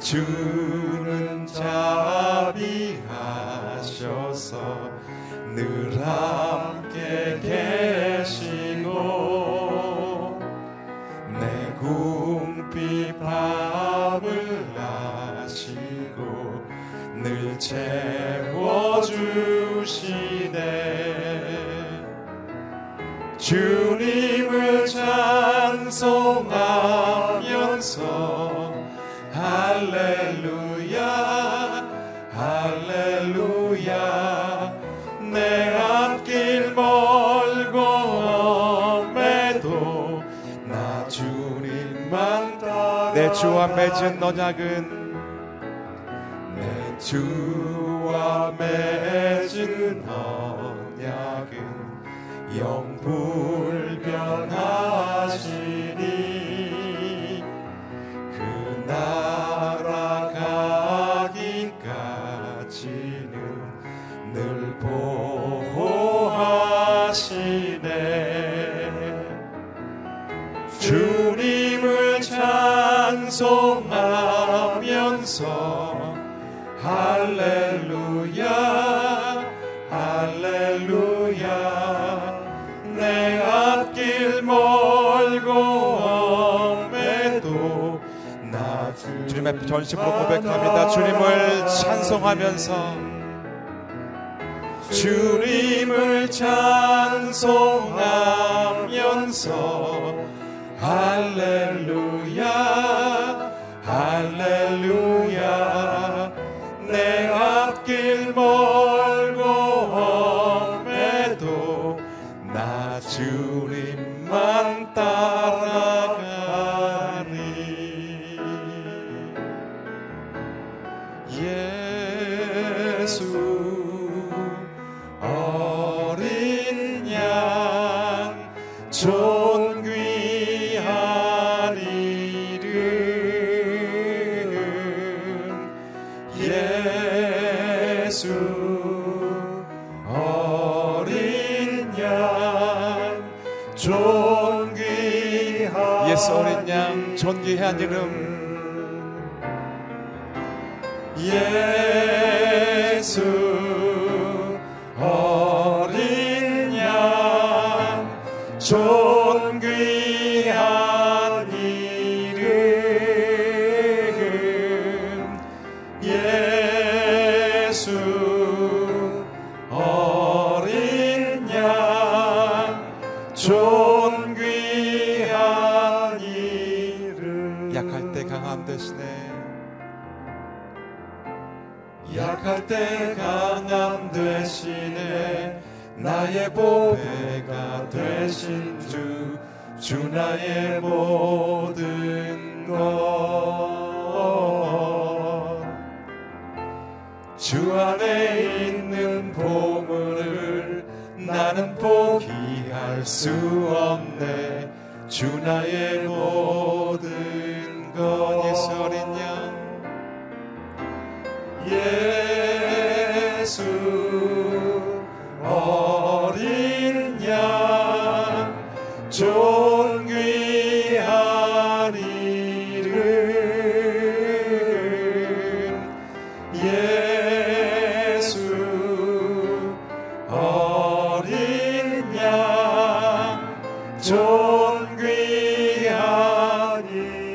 주는 자비하셔서 늘 함께 주와 맺은 언약은 내 주와 맺은 언약은 영불변하신 전심으로 고백합니다. 주님을 찬송하면서. 주님을 찬송하면서. 할렐루야. Efendinin 약할 때 강함 대신에 약할 때 강함 대신에 나의 보배가 되신 주, 주 나의 모든 것. 주 안에 있는 보물을 나는 포기할 수 없네, 주 나의 모든 것 예수 어린 양. 예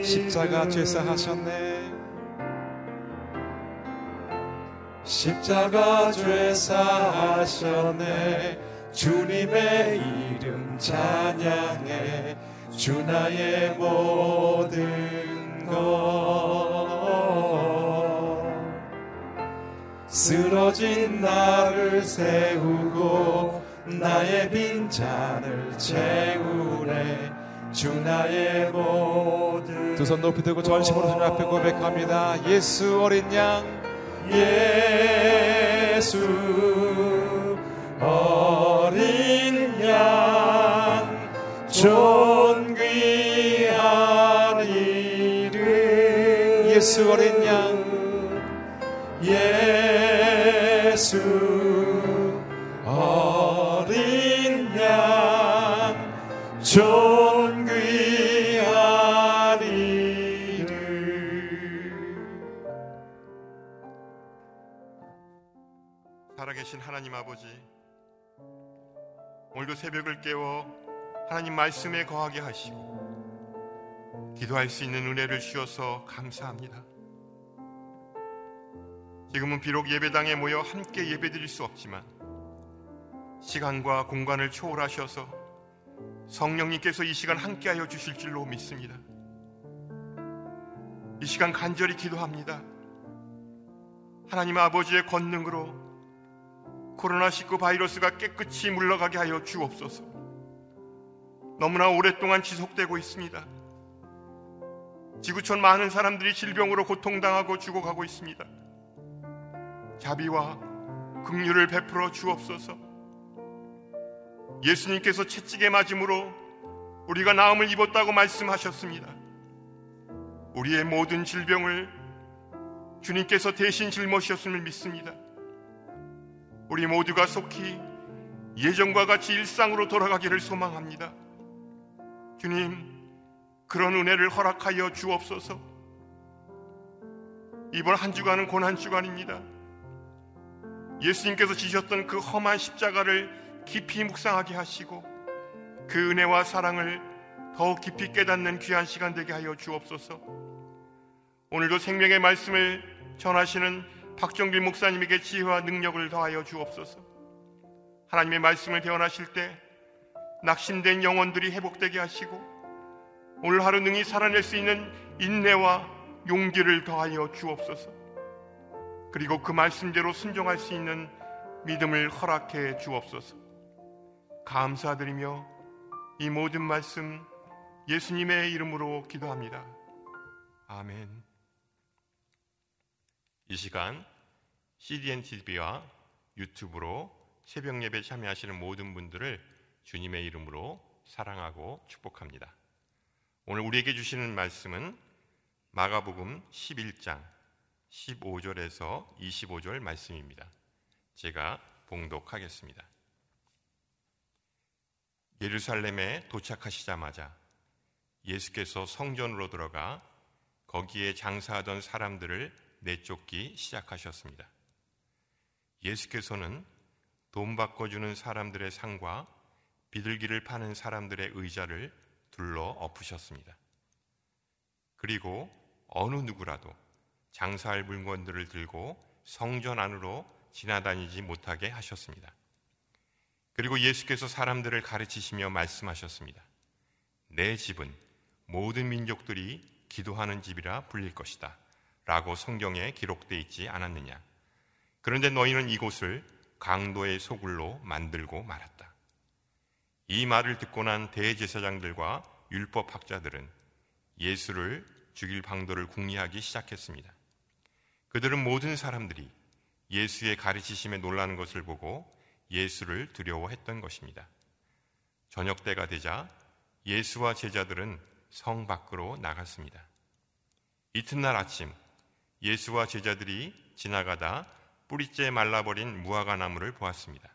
십자가 죄사 하셨네. 십자가 죄사하셨네. 주님의 이름 찬양해. 주 나의 모든 것. 쓰러진 나를 세우고 나의 빈잔을 채우네 주 나의 모든 두 손 높이 들고 전심으로 주님 앞에 고백합니다. 예수 어린 양. 예수 어린 양. 존귀한 이름. 예수 어린 양. 예수 계신 하나님 아버지, 오늘도 새벽을 깨워 하나님 말씀에 거하게 하시고 기도할 수 있는 은혜를 주셔서 감사합니다. 지금은 비록 예배당에 모여 함께 예배드릴 수 없지만 시간과 공간을 초월하셔서 성령님께서 이 시간 함께하여 주실 줄로 믿습니다. 이 시간 간절히 기도합니다. 하나님 아버지의 권능으로 코로나19 바이러스가 깨끗이 물러가게 하여 주옵소서. 너무나 오랫동안 지속되고 있습니다. 지구촌 많은 사람들이 질병으로 고통당하고 죽어가고 있습니다. 자비와 긍휼을 베풀어 주옵소서. 예수님께서 채찍에 맞음으로 우리가 나음을 입었다고 말씀하셨습니다. 우리의 모든 질병을 주님께서 대신 짊어지셨음을 믿습니다. 우리 모두가 속히 예전과 같이 일상으로 돌아가기를 소망합니다. 주님, 그런 은혜를 허락하여 주옵소서. 이번 한 주간은 고난 주간입니다. 예수님께서 지셨던 그 험한 십자가를 깊이 묵상하게 하시고 그 은혜와 사랑을 더욱 깊이 깨닫는 귀한 시간 되게 하여 주옵소서. 오늘도 생명의 말씀을 전하시는 박정길 목사님에게 지혜와 능력을 더하여 주옵소서. 하나님의 말씀을 대언하실 때 낙심된 영혼들이 회복되게 하시고 오늘 하루 능히 살아낼 수 있는 인내와 용기를 더하여 주옵소서. 그리고 그 말씀대로 순종할 수 있는 믿음을 허락해 주옵소서. 감사드리며 이 모든 말씀 예수님의 이름으로 기도합니다. 아멘. 이 시간 CDN TV와 유튜브로 새벽 예배 참여하시는 모든 분들을 주님의 이름으로 사랑하고 축복합니다. 오늘 우리에게 주시는 말씀은 마가복음 11장 15절에서 25절 말씀입니다. 제가 봉독하겠습니다. 예루살렘에 도착하시자마자 예수께서 성전으로 들어가 거기에 장사하던 사람들을 내쫓기 시작하셨습니다. 예수께서는 돈 바꿔주는 사람들의 상과 비둘기를 파는 사람들의 의자를 둘러 엎으셨습니다. 그리고 어느 누구라도 장사할 물건들을 들고 성전 안으로 지나다니지 못하게 하셨습니다. 그리고 예수께서 사람들을 가르치시며 말씀하셨습니다. 내 집은 모든 민족들이 기도하는 집이라 불릴 것이다. 라고 성경에 기록되어 있지 않았느냐. 그런데 너희는 이곳을 강도의 소굴로 만들고 말았다. 이 말을 듣고 난 대제사장들과 율법학자들은 예수를 죽일 방도를 궁리하기 시작했습니다. 그들은 모든 사람들이 예수의 가르치심에 놀라는 것을 보고 예수를 두려워했던 것입니다. 저녁 때가 되자 예수와 제자들은 성 밖으로 나갔습니다. 이튿날 아침 예수와 제자들이 지나가다 뿌리째 말라버린 무화과 나무를 보았습니다.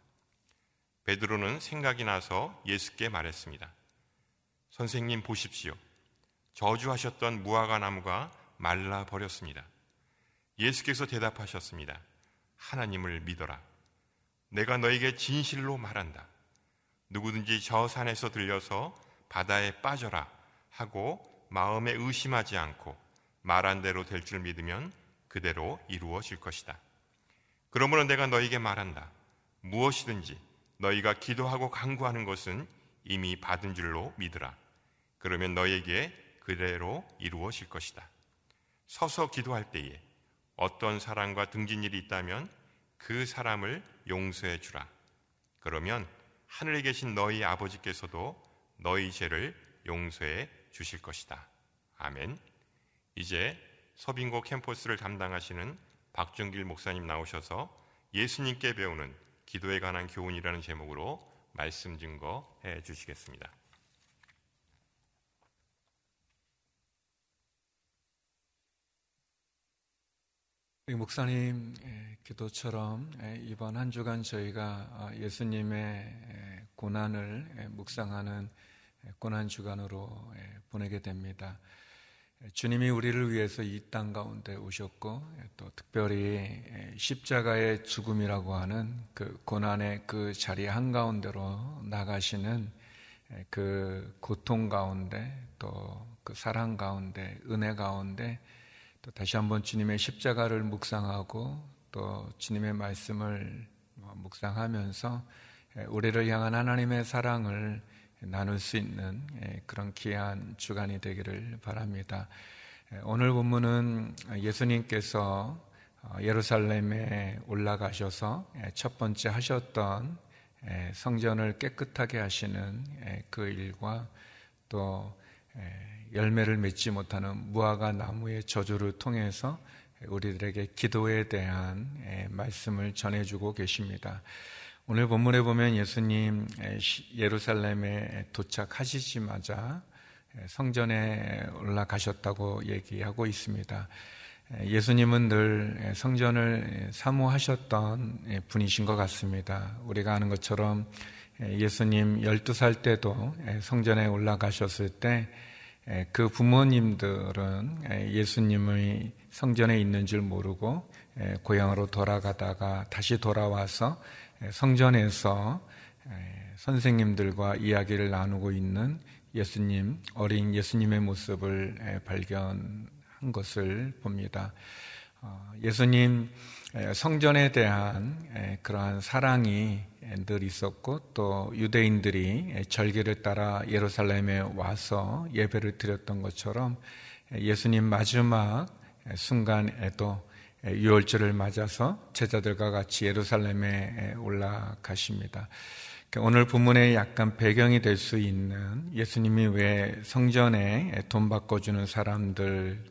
베드로는 생각이 나서 예수께 말했습니다. 선생님 보십시오. 저주하셨던 무화과 나무가 말라 버렸습니다. 예수께서 대답하셨습니다. 하나님을 믿어라. 내가 너에게 진실로 말한다. 누구든지 저 산에서 들려서 바다에 빠져라 하고 마음에 의심하지 않고 말한 대로 될 줄 믿으면 그대로 이루어질 것이다. 그러므로 내가 너에게 말한다. 무엇이든지 너희가 기도하고 강구하는 것은 이미 받은 줄로 믿으라. 그러면 너에게 그대로 이루어질 것이다. 서서 기도할 때에 어떤 사람과 등진 일이 있다면 그 사람을 용서해 주라. 그러면 하늘에 계신 너희 아버지께서도 너희 죄를 용서해 주실 것이다. 아멘. 이제 서빙고 캠퍼스를 담당하시는 박정길 목사님 나오셔서 예수님께 배우는 기도에 관한 교훈이라는 제목으로 말씀 증거해 주시겠습니다. 목사님 기도처럼 이번 한 주간 저희가 어, 예수님의 고난을 묵상하는 고난 주간으로 보내게 됩니다. 주님이 우리를 위해서 이 땅 가운데 오셨고 또 특별히 십자가의 죽음이라고 하는 그 고난의 그 자리 한 가운데로 나가시는 그 고통 가운데 또 그 사랑 가운데 은혜 가운데 또 다시 한번 주님의 십자가를 묵상하고 또 주님의 말씀을 묵상하면서 우리를 향한 하나님의 사랑을 나눌 수 있는 예, 그런 귀한 주간이 되기를 바랍니다. 예, 오늘 본문은 예수님께서 어, 예루살렘에 올라가셔서 예, 첫 번째 하셨던 성전을 깨끗하게 하시는 그 일과 또 열매를 맺지 못하는 무화과 나무의 저주를 통해서 우리들에게 기도에 대한 말씀을 전해주고 계십니다. 오늘 본문에 보면 예수님 예루살렘에 도착하시자마자 성전에 올라가셨다고 얘기하고 있습니다. 예수님은 늘 성전을 사모하셨던 분이신 것 같습니다. 우리가 아는 것처럼 예수님 12살 때도 성전에 올라가셨을 때 그 부모님들은 예수님의 성전에 있는 줄 모르고 고향으로 돌아가다가 다시 돌아와서 성전에서 선생님들과 이야기를 나누고 있는 예수님, 어린 예수님의 모습을 발견한 것을 봅니다. 어, 예수님 성전에 대한 그러한 사랑이 늘 있었고 또 유대인들이 절기를 따라 예루살렘에 와서 예배를 드렸던 것처럼 예수님 마지막 순간에도 유월절을 맞아서 제자들과 같이 예루살렘에 올라가십니다. 오늘 본문의 약간 배경이 될 수 있는 예수님이 왜 성전에 돈 바꿔주는 사람들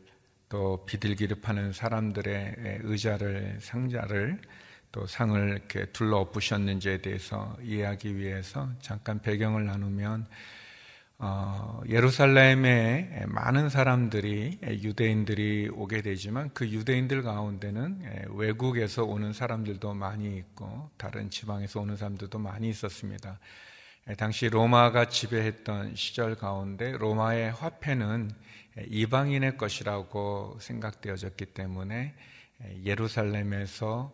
또 비둘기를 파는 사람들의 의자를 상자를 또 상을 이렇게 둘러 엎으셨는지에 대해서 이해하기 위해서 잠깐 배경을 나누면 어, 예루살렘에 많은 사람들이 유대인들이 오게 되지만 그 유대인들 가운데는 외국에서 오는 사람들도 많이 있고 다른 지방에서 오는 사람들도 많이 있었습니다. 당시 로마가 지배했던 시절 가운데 로마의 화폐는 이방인의 것이라고 생각되어졌기 때문에 예루살렘에서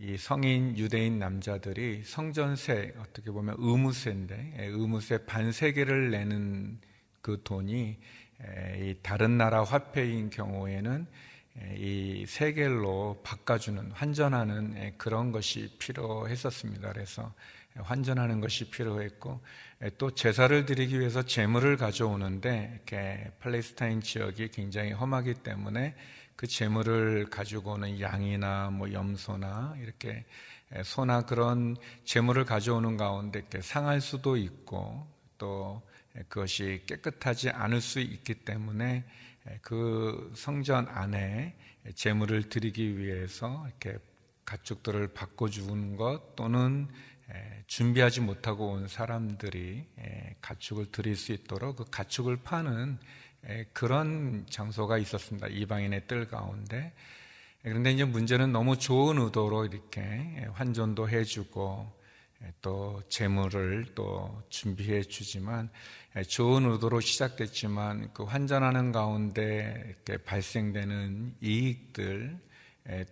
이 성인 유대인 남자들이 성전세 어떻게 보면 의무세인데 예, 의무세 반세계를 내는 그 돈이 이 다른 나라 화폐인 경우에는 이 세겔로 바꿔주는 환전하는 그런 것이 필요했었습니다. 그래서 환전하는 것이 필요했고 또 제사를 드리기 위해서 재물을 가져오는데 이렇게 팔레스타인 지역이 굉장히 험하기 때문에 그 재물을 가지고 오는 양이나 뭐 염소나 이렇게 소나 그런 재물을 가져오는 가운데 이렇게 상할 수도 있고 또 그것이 깨끗하지 않을 수 있기 때문에 그 성전 안에 재물을 드리기 위해서 이렇게 가축들을 바꿔주는 것 또는 준비하지 못하고 온 사람들이 가축을 드릴 수 있도록 그 가축을 파는 그런 장소가 있었습니다. 이방인의 뜰 가운데. 그런데 이제 문제는 너무 좋은 의도로 이렇게 환전도 해주고 또 재물을 또 준비해 주지만 좋은 의도로 시작됐지만 그 환전하는 가운데 발생되는 이익들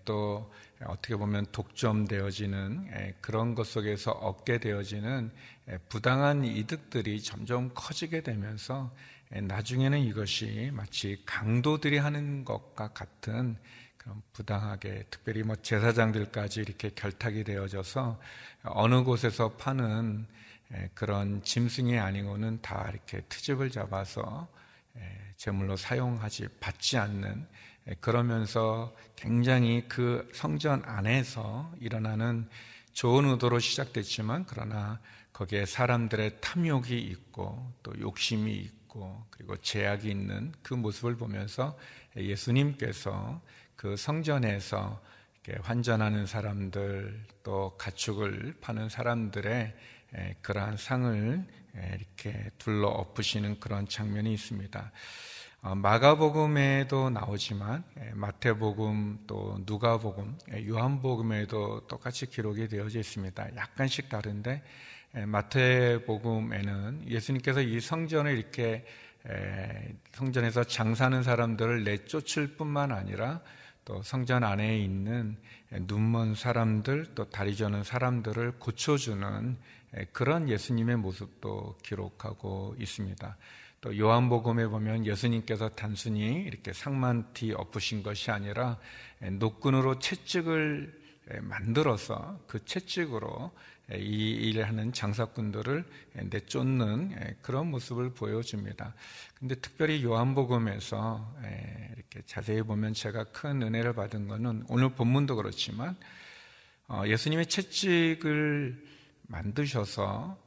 또 어떻게 보면 독점되어지는 그런 것 속에서 얻게 되어지는 부당한 이득들이 점점 커지게 되면서 나중에는 이것이 마치 강도들이 하는 것과 같은 그런 부당하게 특별히 뭐 제사장들까지 이렇게 결탁이 되어져서 어느 곳에서 파는 그런 짐승이 아니고는 다 이렇게 트집을 잡아서 제물로 사용하지 받지 않는 그러면서 굉장히 그 성전 안에서 일어나는 좋은 의도로 시작됐지만 그러나 거기에 사람들의 탐욕이 있고 또 욕심이 있고 그리고 제약이 있는 그 모습을 보면서 예수님께서 그 성전에서 환전하는 사람들 또 가축을 파는 사람들의 그러한 상을 이렇게 둘러 엎으시는 그런 장면이 있습니다. 어, 마가복음에도 나오지만 마태복음 또 누가복음, 요한복음에도 똑같이 기록이 되어져 있습니다. 약간씩 다른데 마태복음에는 예수님께서 이 성전을 이렇게 성전에서 장사하는 사람들을 내쫓을 뿐만 아니라 또 성전 안에 있는 눈먼 사람들 또 다리 저는 사람들을 고쳐주는 그런 예수님의 모습도 기록하고 있습니다. 또 요한복음에 보면 예수님께서 단순히 이렇게 상만 티 엎으신 것이 아니라 노끈으로 채찍을 만들어서 그 채찍으로 이 일을 하는 장사꾼들을 내쫓는 그런 모습을 보여줍니다. 근데 특별히 요한복음에서 이렇게 자세히 보면 제가 큰 은혜를 받은 것은 오늘 본문도 그렇지만 어, 예수님의 채찍을 만드셔서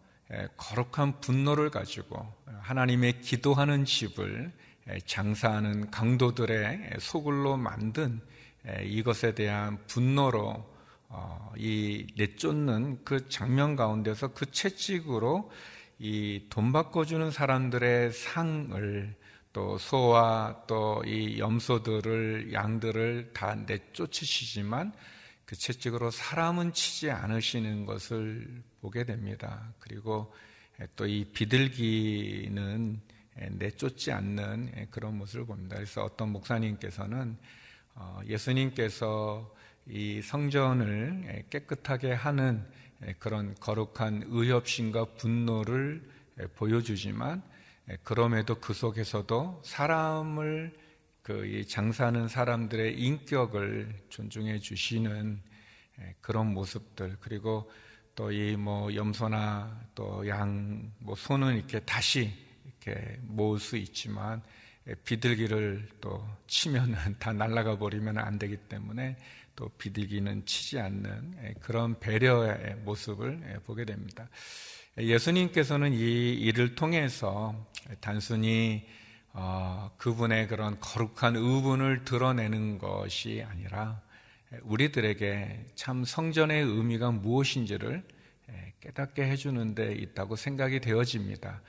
거룩한 분노를 가지고 하나님의 기도하는 집을 장사하는 강도들의 소굴로 만든 이것에 대한 분노로 어, 이 내쫓는 그 장면 가운데서 그 채찍으로 이 돈 바꿔주는 사람들의 상을 또 소와 또 이 염소들을 양들을 다 내쫓으시지만 그 채찍으로 사람은 치지 않으시는 것을 보게 됩니다. 그리고 또 이 비둘기는 내쫓지 않는 그런 모습을 봅니다. 그래서 어떤 목사님께서는 어, 예수님께서 이 성전을 깨끗하게 하는 그런 거룩한 의협심과 분노를 보여주지만 그럼에도 그 속에서도 사람을 그 장사하는 사람들의 인격을 존중해 주시는 그런 모습들 그리고 또 이 뭐 염소나 또 양, 뭐 소는 이렇게 다시 이렇게 모을 수 있지만 비둘기를 또 치면은 다 날아가 버리면 안 되기 때문에 또 비둘기는 치지 않는 그런 배려의 모습을 보게 됩니다. 예수님께서는 이 일을 통해서 단순히 어, 그분의 그런 거룩한 의분을 드러내는 것이 아니라 우리들에게 참 성전의 의미가 무엇인지를 깨닫게 해주는 데 있다고 생각이 되어집니다.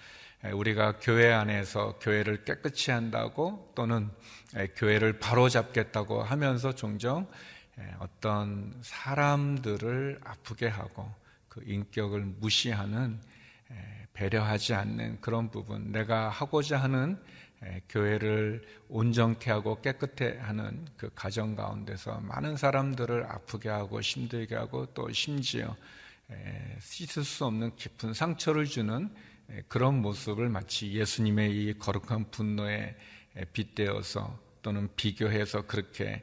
우리가 교회 안에서 교회를 깨끗이 한다고 또는 교회를 바로잡겠다고 하면서 종종 어떤 사람들을 아프게 하고 그 인격을 무시하는 배려하지 않는 그런 부분, 내가 하고자 하는 교회를 온전케 하고 깨끗해 하는 그 가정 가운데서 많은 사람들을 아프게 하고 힘들게 하고 또 심지어 씻을 수 없는 깊은 상처를 주는 그런 모습을 마치 예수님의 이 거룩한 분노에 빗대어서 또는 비교해서 그렇게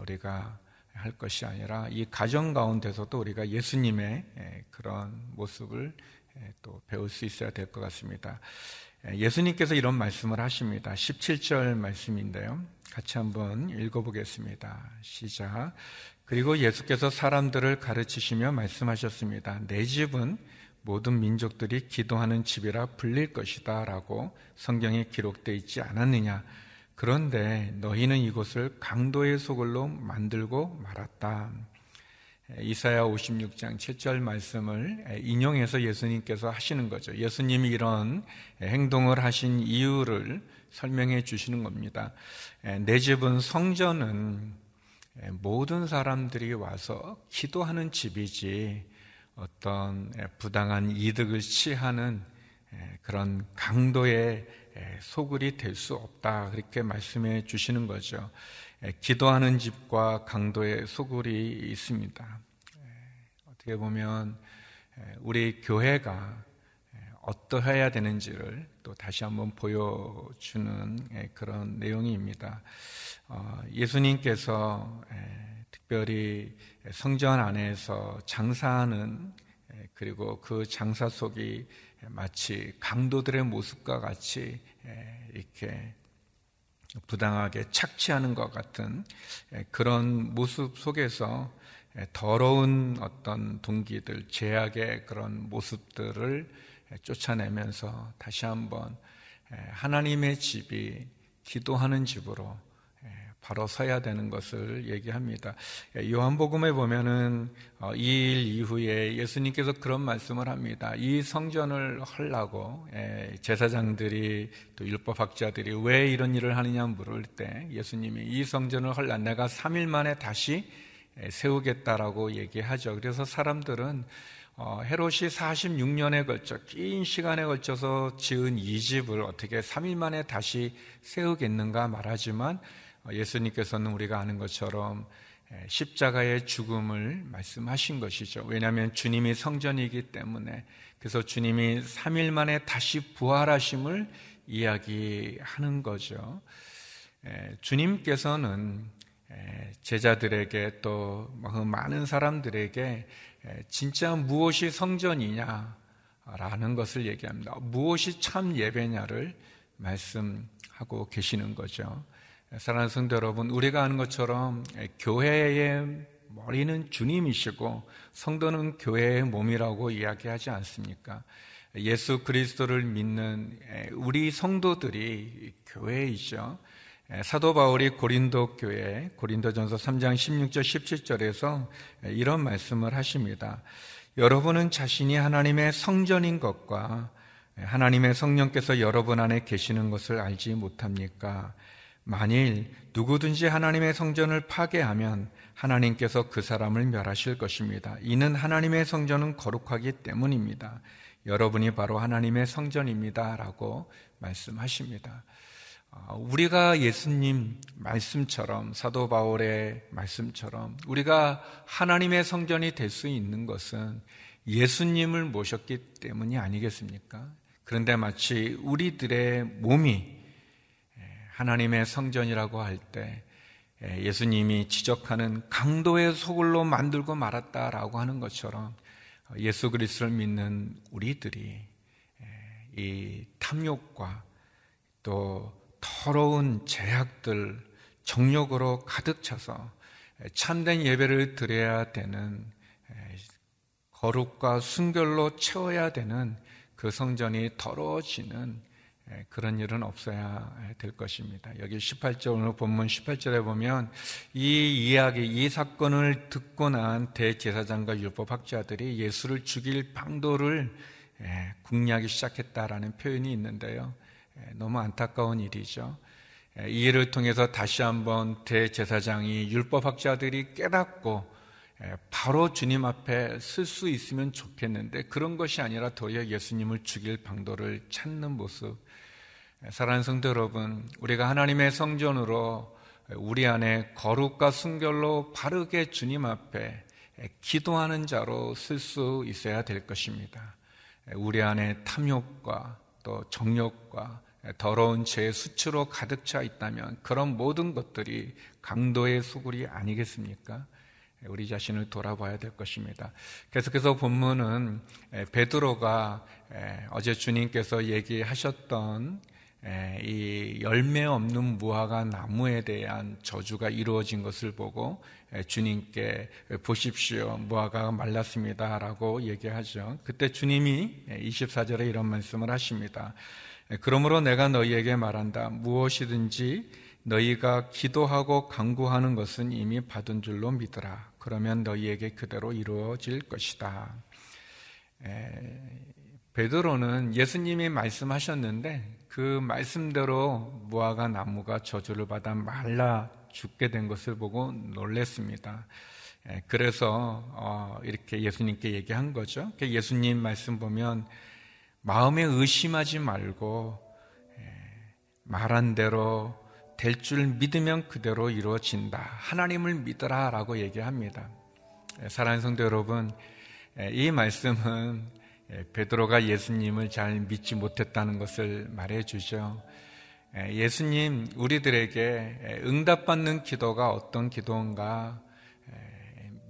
우리가 할 것이 아니라 이 가정 가운데서도 우리가 예수님의 그런 모습을 또 배울 수 있어야 될 것 같습니다. 예수님께서 이런 말씀을 하십니다. 17절 말씀인데요. 같이 한번 읽어보겠습니다. 시작. 그리고 예수께서 사람들을 가르치시며 말씀하셨습니다. 내 집은 모든 민족들이 기도하는 집이라 불릴 것이다 라고 성경에 기록되어 있지 않았느냐. 그런데 너희는 이곳을 강도의 소굴로 만들고 말았다. 이사야 56장 7절 말씀을 인용해서 예수님께서 하시는 거죠. 예수님이 이런 행동을 하신 이유를 설명해 주시는 겁니다. 내 집은 성전은 모든 사람들이 와서 기도하는 집이지 어떤 부당한 이득을 취하는 그런 강도의 소굴이 될 수 없다. 그렇게 말씀해 주시는 거죠. 기도하는 집과 강도의 소굴이 있습니다. 어떻게 보면 우리 교회가 어떠해야 되는지를 또 다시 한번 보여주는 그런 내용입니다. 어, 예수님께서 특별히 성전 안에서 장사하는 그리고 그 장사 속이 마치 강도들의 모습과 같이 이렇게 부당하게 착취하는 것 같은 그런 모습 속에서 더러운 어떤 동기들, 제약의 그런 모습들을 쫓아내면서 다시 한번 하나님의 집이 기도하는 집으로 바로 서야 되는 것을 얘기합니다. 요한복음에 보면은 어, 이일 이후에 예수님께서 그런 말씀을 합니다. 이 성전을 헐라고 제사장들이 또 율법학자들이 왜 이런 일을 하느냐 물을 때 예수님이 이 성전을 헐라 내가 3일 만에 다시 세우겠다라고 얘기하죠. 그래서 사람들은 어, 헤롯이 46년에 걸쳐 긴 시간에 걸쳐서 지은 이 집을 어떻게 3일 만에 다시 세우겠는가 말하지만 어, 예수님께서는 우리가 아는 것처럼 십자가의 죽음을 말씀하신 것이죠. 왜냐하면 주님이 성전이기 때문에 그래서 주님이 3일 만에 다시 부활하심을 이야기하는 거죠. 주님께서는 제자들에게 또그 많은 사람들에게 진짜 무엇이 성전이냐라는 것을 얘기합니다. 무엇이 참 예배냐를 말씀하고 계시는 거죠. 사랑하는 성도 여러분, 우리가 아는 것처럼 교회의 머리는 주님이시고 성도는 교회의 몸이라고 이야기하지 않습니까? 예수 그리스도를 믿는 우리 성도들이 교회이죠. 사도 바울이 고린도 교회 고린도전서 3장 16절 17절에서 이런 말씀을 하십니다. 여러분은 자신이 하나님의 성전인 것과 하나님의 성령께서 여러분 안에 계시는 것을 알지 못합니까? 만일 누구든지 하나님의 성전을 파괴하면 하나님께서 그 사람을 멸하실 것입니다. 이는 하나님의 성전은 거룩하기 때문입니다. 여러분이 바로 하나님의 성전입니다. 라고 말씀하십니다. 아, 우리가 예수님 말씀처럼 사도 바울의 말씀처럼 우리가 하나님의 성전이 될 수 있는 것은 예수님을 모셨기 때문이 아니겠습니까? 그런데 마치 우리들의 몸이 하나님의 성전이라고 할 때 예수님이 지적하는 강도의 소굴로 만들고 말았다라고 하는 것처럼 예수 그리스도를 믿는 우리들이 이 탐욕과 또 더러운 제약들 정욕으로 가득 차서 참된 예배를 드려야 되는 거룩과 순결로 채워야 되는 그 성전이 더러워지는 예, 그런 일은 없어야 될 것입니다. 여기 18절 오늘 본문 18절에 보면 이 이야기, 이 사건을 듣고 난 대제사장과 율법학자들이 예수를 죽일 방도를 예, 궁리하기 시작했다라는 표현이 있는데요. 예, 너무 안타까운 일이죠. 이 일을 통해서 다시 한번 대제사장이 율법학자들이 깨닫고 바로 주님 앞에 쓸 수 있으면 좋겠는데 그런 것이 아니라 도리어 예수님을 죽일 방도를 찾는 모습 사랑하는 성도 여러분, 우리가 하나님의 성전으로 우리 안에 거룩과 순결로 바르게 주님 앞에 기도하는 자로 쓸 수 있어야 될 것입니다. 우리 안에 탐욕과 또 정욕과 더러운 죄의 수치로 가득 차 있다면 그런 모든 것들이 강도의 수굴이 아니겠습니까? 우리 자신을 돌아봐야 될 것입니다. 계속해서 본문은 베드로가 어제 주님께서 얘기하셨던 이 열매 없는 무화과 나무에 대한 저주가 이루어진 것을 보고 주님께 보십시오. 무화과가 말랐습니다. 라고 얘기하죠. 그때 주님이 24절에 이런 말씀을 하십니다. 그러므로 내가 너희에게 말한다. 무엇이든지 너희가 기도하고 강구하는 것은 이미 받은 줄로 믿으라. 그러면 너희에게 그대로 이루어질 것이다. 에, 베드로는 예수님이 말씀하셨는데 그 말씀대로 무화과 나무가 저주를 받아 말라 죽게 된 것을 보고 놀랬습니다. 그래서 어, 이렇게 예수님께 얘기한 거죠. 예수님 말씀 보면 마음에 의심하지 말고 말한 대로 될 줄 믿으면 그대로 이루어진다. 하나님을 믿어라라고 얘기합니다. 사랑하는 성도 여러분, 이 말씀은 베드로가 예수님을 잘 믿지 못했다는 것을 말해 주죠. 예수님 우리들에게 응답받는 기도가 어떤 기도인가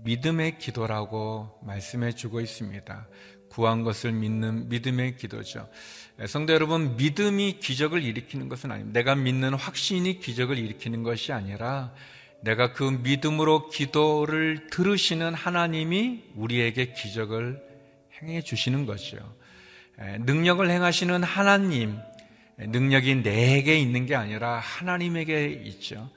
믿음의 기도라고 말씀해 주고 있습니다. 구한 것을 믿는 믿음의 기도죠. 성도 여러분, 믿음이 기적을 일으키는 것은 아닙니다. 내가 믿는 확신이 기적을 일으키는 것이 아니라 내가 그 믿음으로 기도를 들으시는 하나님이 우리에게 기적을 행해 주시는 것이요. 능력을 행하시는 하나님, 능력이 내게 있는 게 아니라 하나님에게 있죠.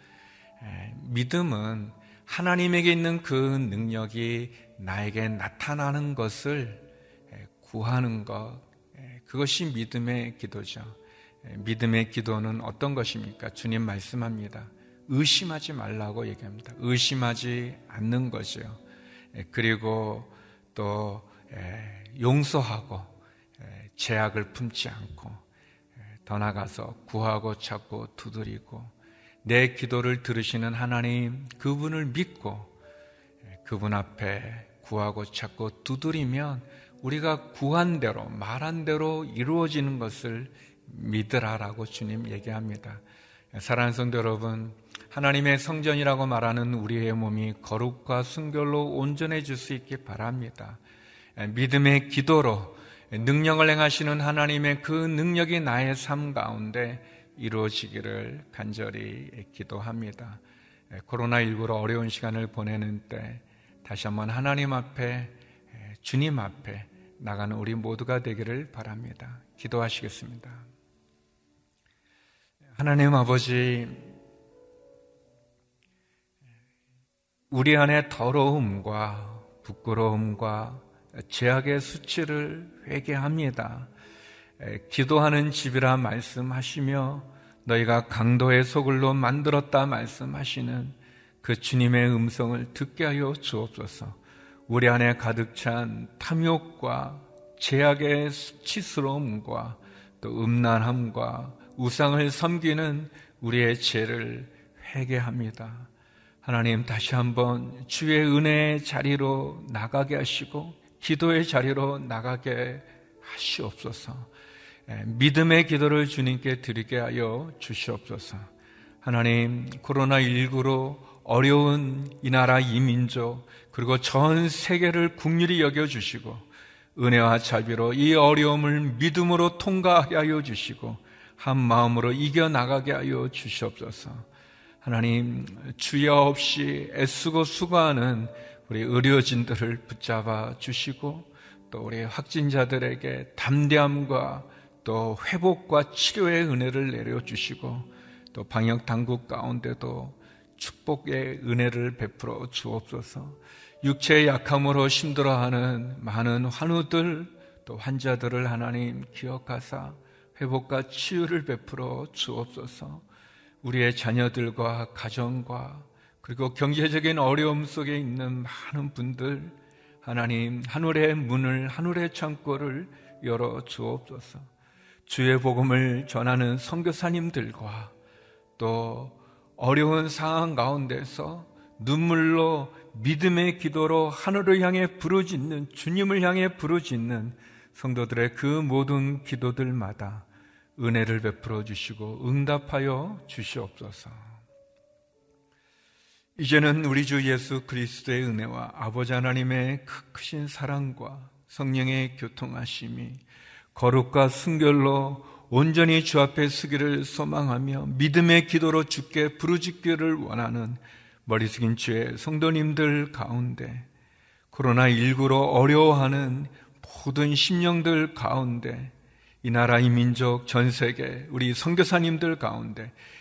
믿음은 하나님에게 있는 그 능력이 나에게 나타나는 것을 구하는 것, 그것이 믿음의 기도죠. 믿음의 기도는 어떤 것입니까? 주님 말씀합니다. 의심하지 말라고 얘기합니다. 의심하지 않는 거죠. 그리고 또 용서하고 제약을 품지 않고 더 나가서 구하고 찾고 두드리고 내 기도를 들으시는 하나님 그분을 믿고 그분 앞에 구하고 찾고 두드리면 우리가 구한 대로 말한 대로 이루어지는 것을 믿으라라고 주님 얘기합니다. 사랑하는 성도 여러분, 하나님의 성전이라고 말하는 우리의 몸이 거룩과 순결로 온전해질 수 있기 바랍니다. 믿음의 기도로 능력을 행하시는 하나님의 그 능력이 나의 삶 가운데 이루어지기를 간절히 기도합니다. 코로나19로 어려운 시간을 보내는 때 다시 한번 하나님 앞에 주님 앞에 나가는 우리 모두가 되기를 바랍니다. 기도하시겠습니다. 하나님 아버지, 우리 안에 더러움과 부끄러움과 죄악의 수치를 회개합니다. 기도하는 집이라 말씀하시며 너희가 강도의 소굴로 만들었다 말씀하시는 그 주님의 음성을 듣게 하여 주옵소서. 우리 안에 가득 찬 탐욕과 죄악의 수치스러움과 또 음란함과 우상을 섬기는 우리의 죄를 회개합니다. 하나님 다시 한번 주의 은혜의 자리로 나가게 하시고 기도의 자리로 나가게 하시옵소서. 믿음의 기도를 주님께 드리게 하여 주시옵소서. 하나님, 코로나19로 어려운 이 나라 이 민족, 그리고 전 세계를 국률이 여겨주시고, 은혜와 자비로 이 어려움을 믿음으로 통과하게 하여 주시고, 한 마음으로 이겨나가게 하여 주시옵소서. 하나님, 주여 없이 애쓰고 수고하는 우리 의료진들을 붙잡아 주시고 또 우리 확진자들에게 담대함과 또 회복과 치료의 은혜를 내려 주시고 또 방역 당국 가운데도 축복의 은혜를 베풀어 주옵소서. 육체의 약함으로 힘들어하는 많은 환우들 또 환자들을 하나님 기억하사 회복과 치유를 베풀어 주옵소서. 우리의 자녀들과 가정과 그리고 경제적인 어려움 속에 있는 많은 분들 하나님 하늘의 문을 하늘의 창고를 열어 주옵소서. 주의 복음을 전하는 선교사님들과 또 어려운 상황 가운데서 눈물로 믿음의 기도로 하늘을 향해 부르짖는 주님을 향해 부르짖는 성도들의 그 모든 기도들마다 은혜를 베풀어 주시고 응답하여 주시옵소서. 이제는 우리 주 예수 그리스도의 은혜와 아버지 하나님의 크신 사랑과 성령의 교통하심이 거룩과 순결로 온전히 주 앞에 서기를 소망하며 믿음의 기도로 주께 부르짖기를 원하는 머리 숙인 주의 성도님들 가운데 코로나19로 어려워하는 모든 심령들 가운데 이 나라 이 민족 전 세계 우리 선교사님들 가운데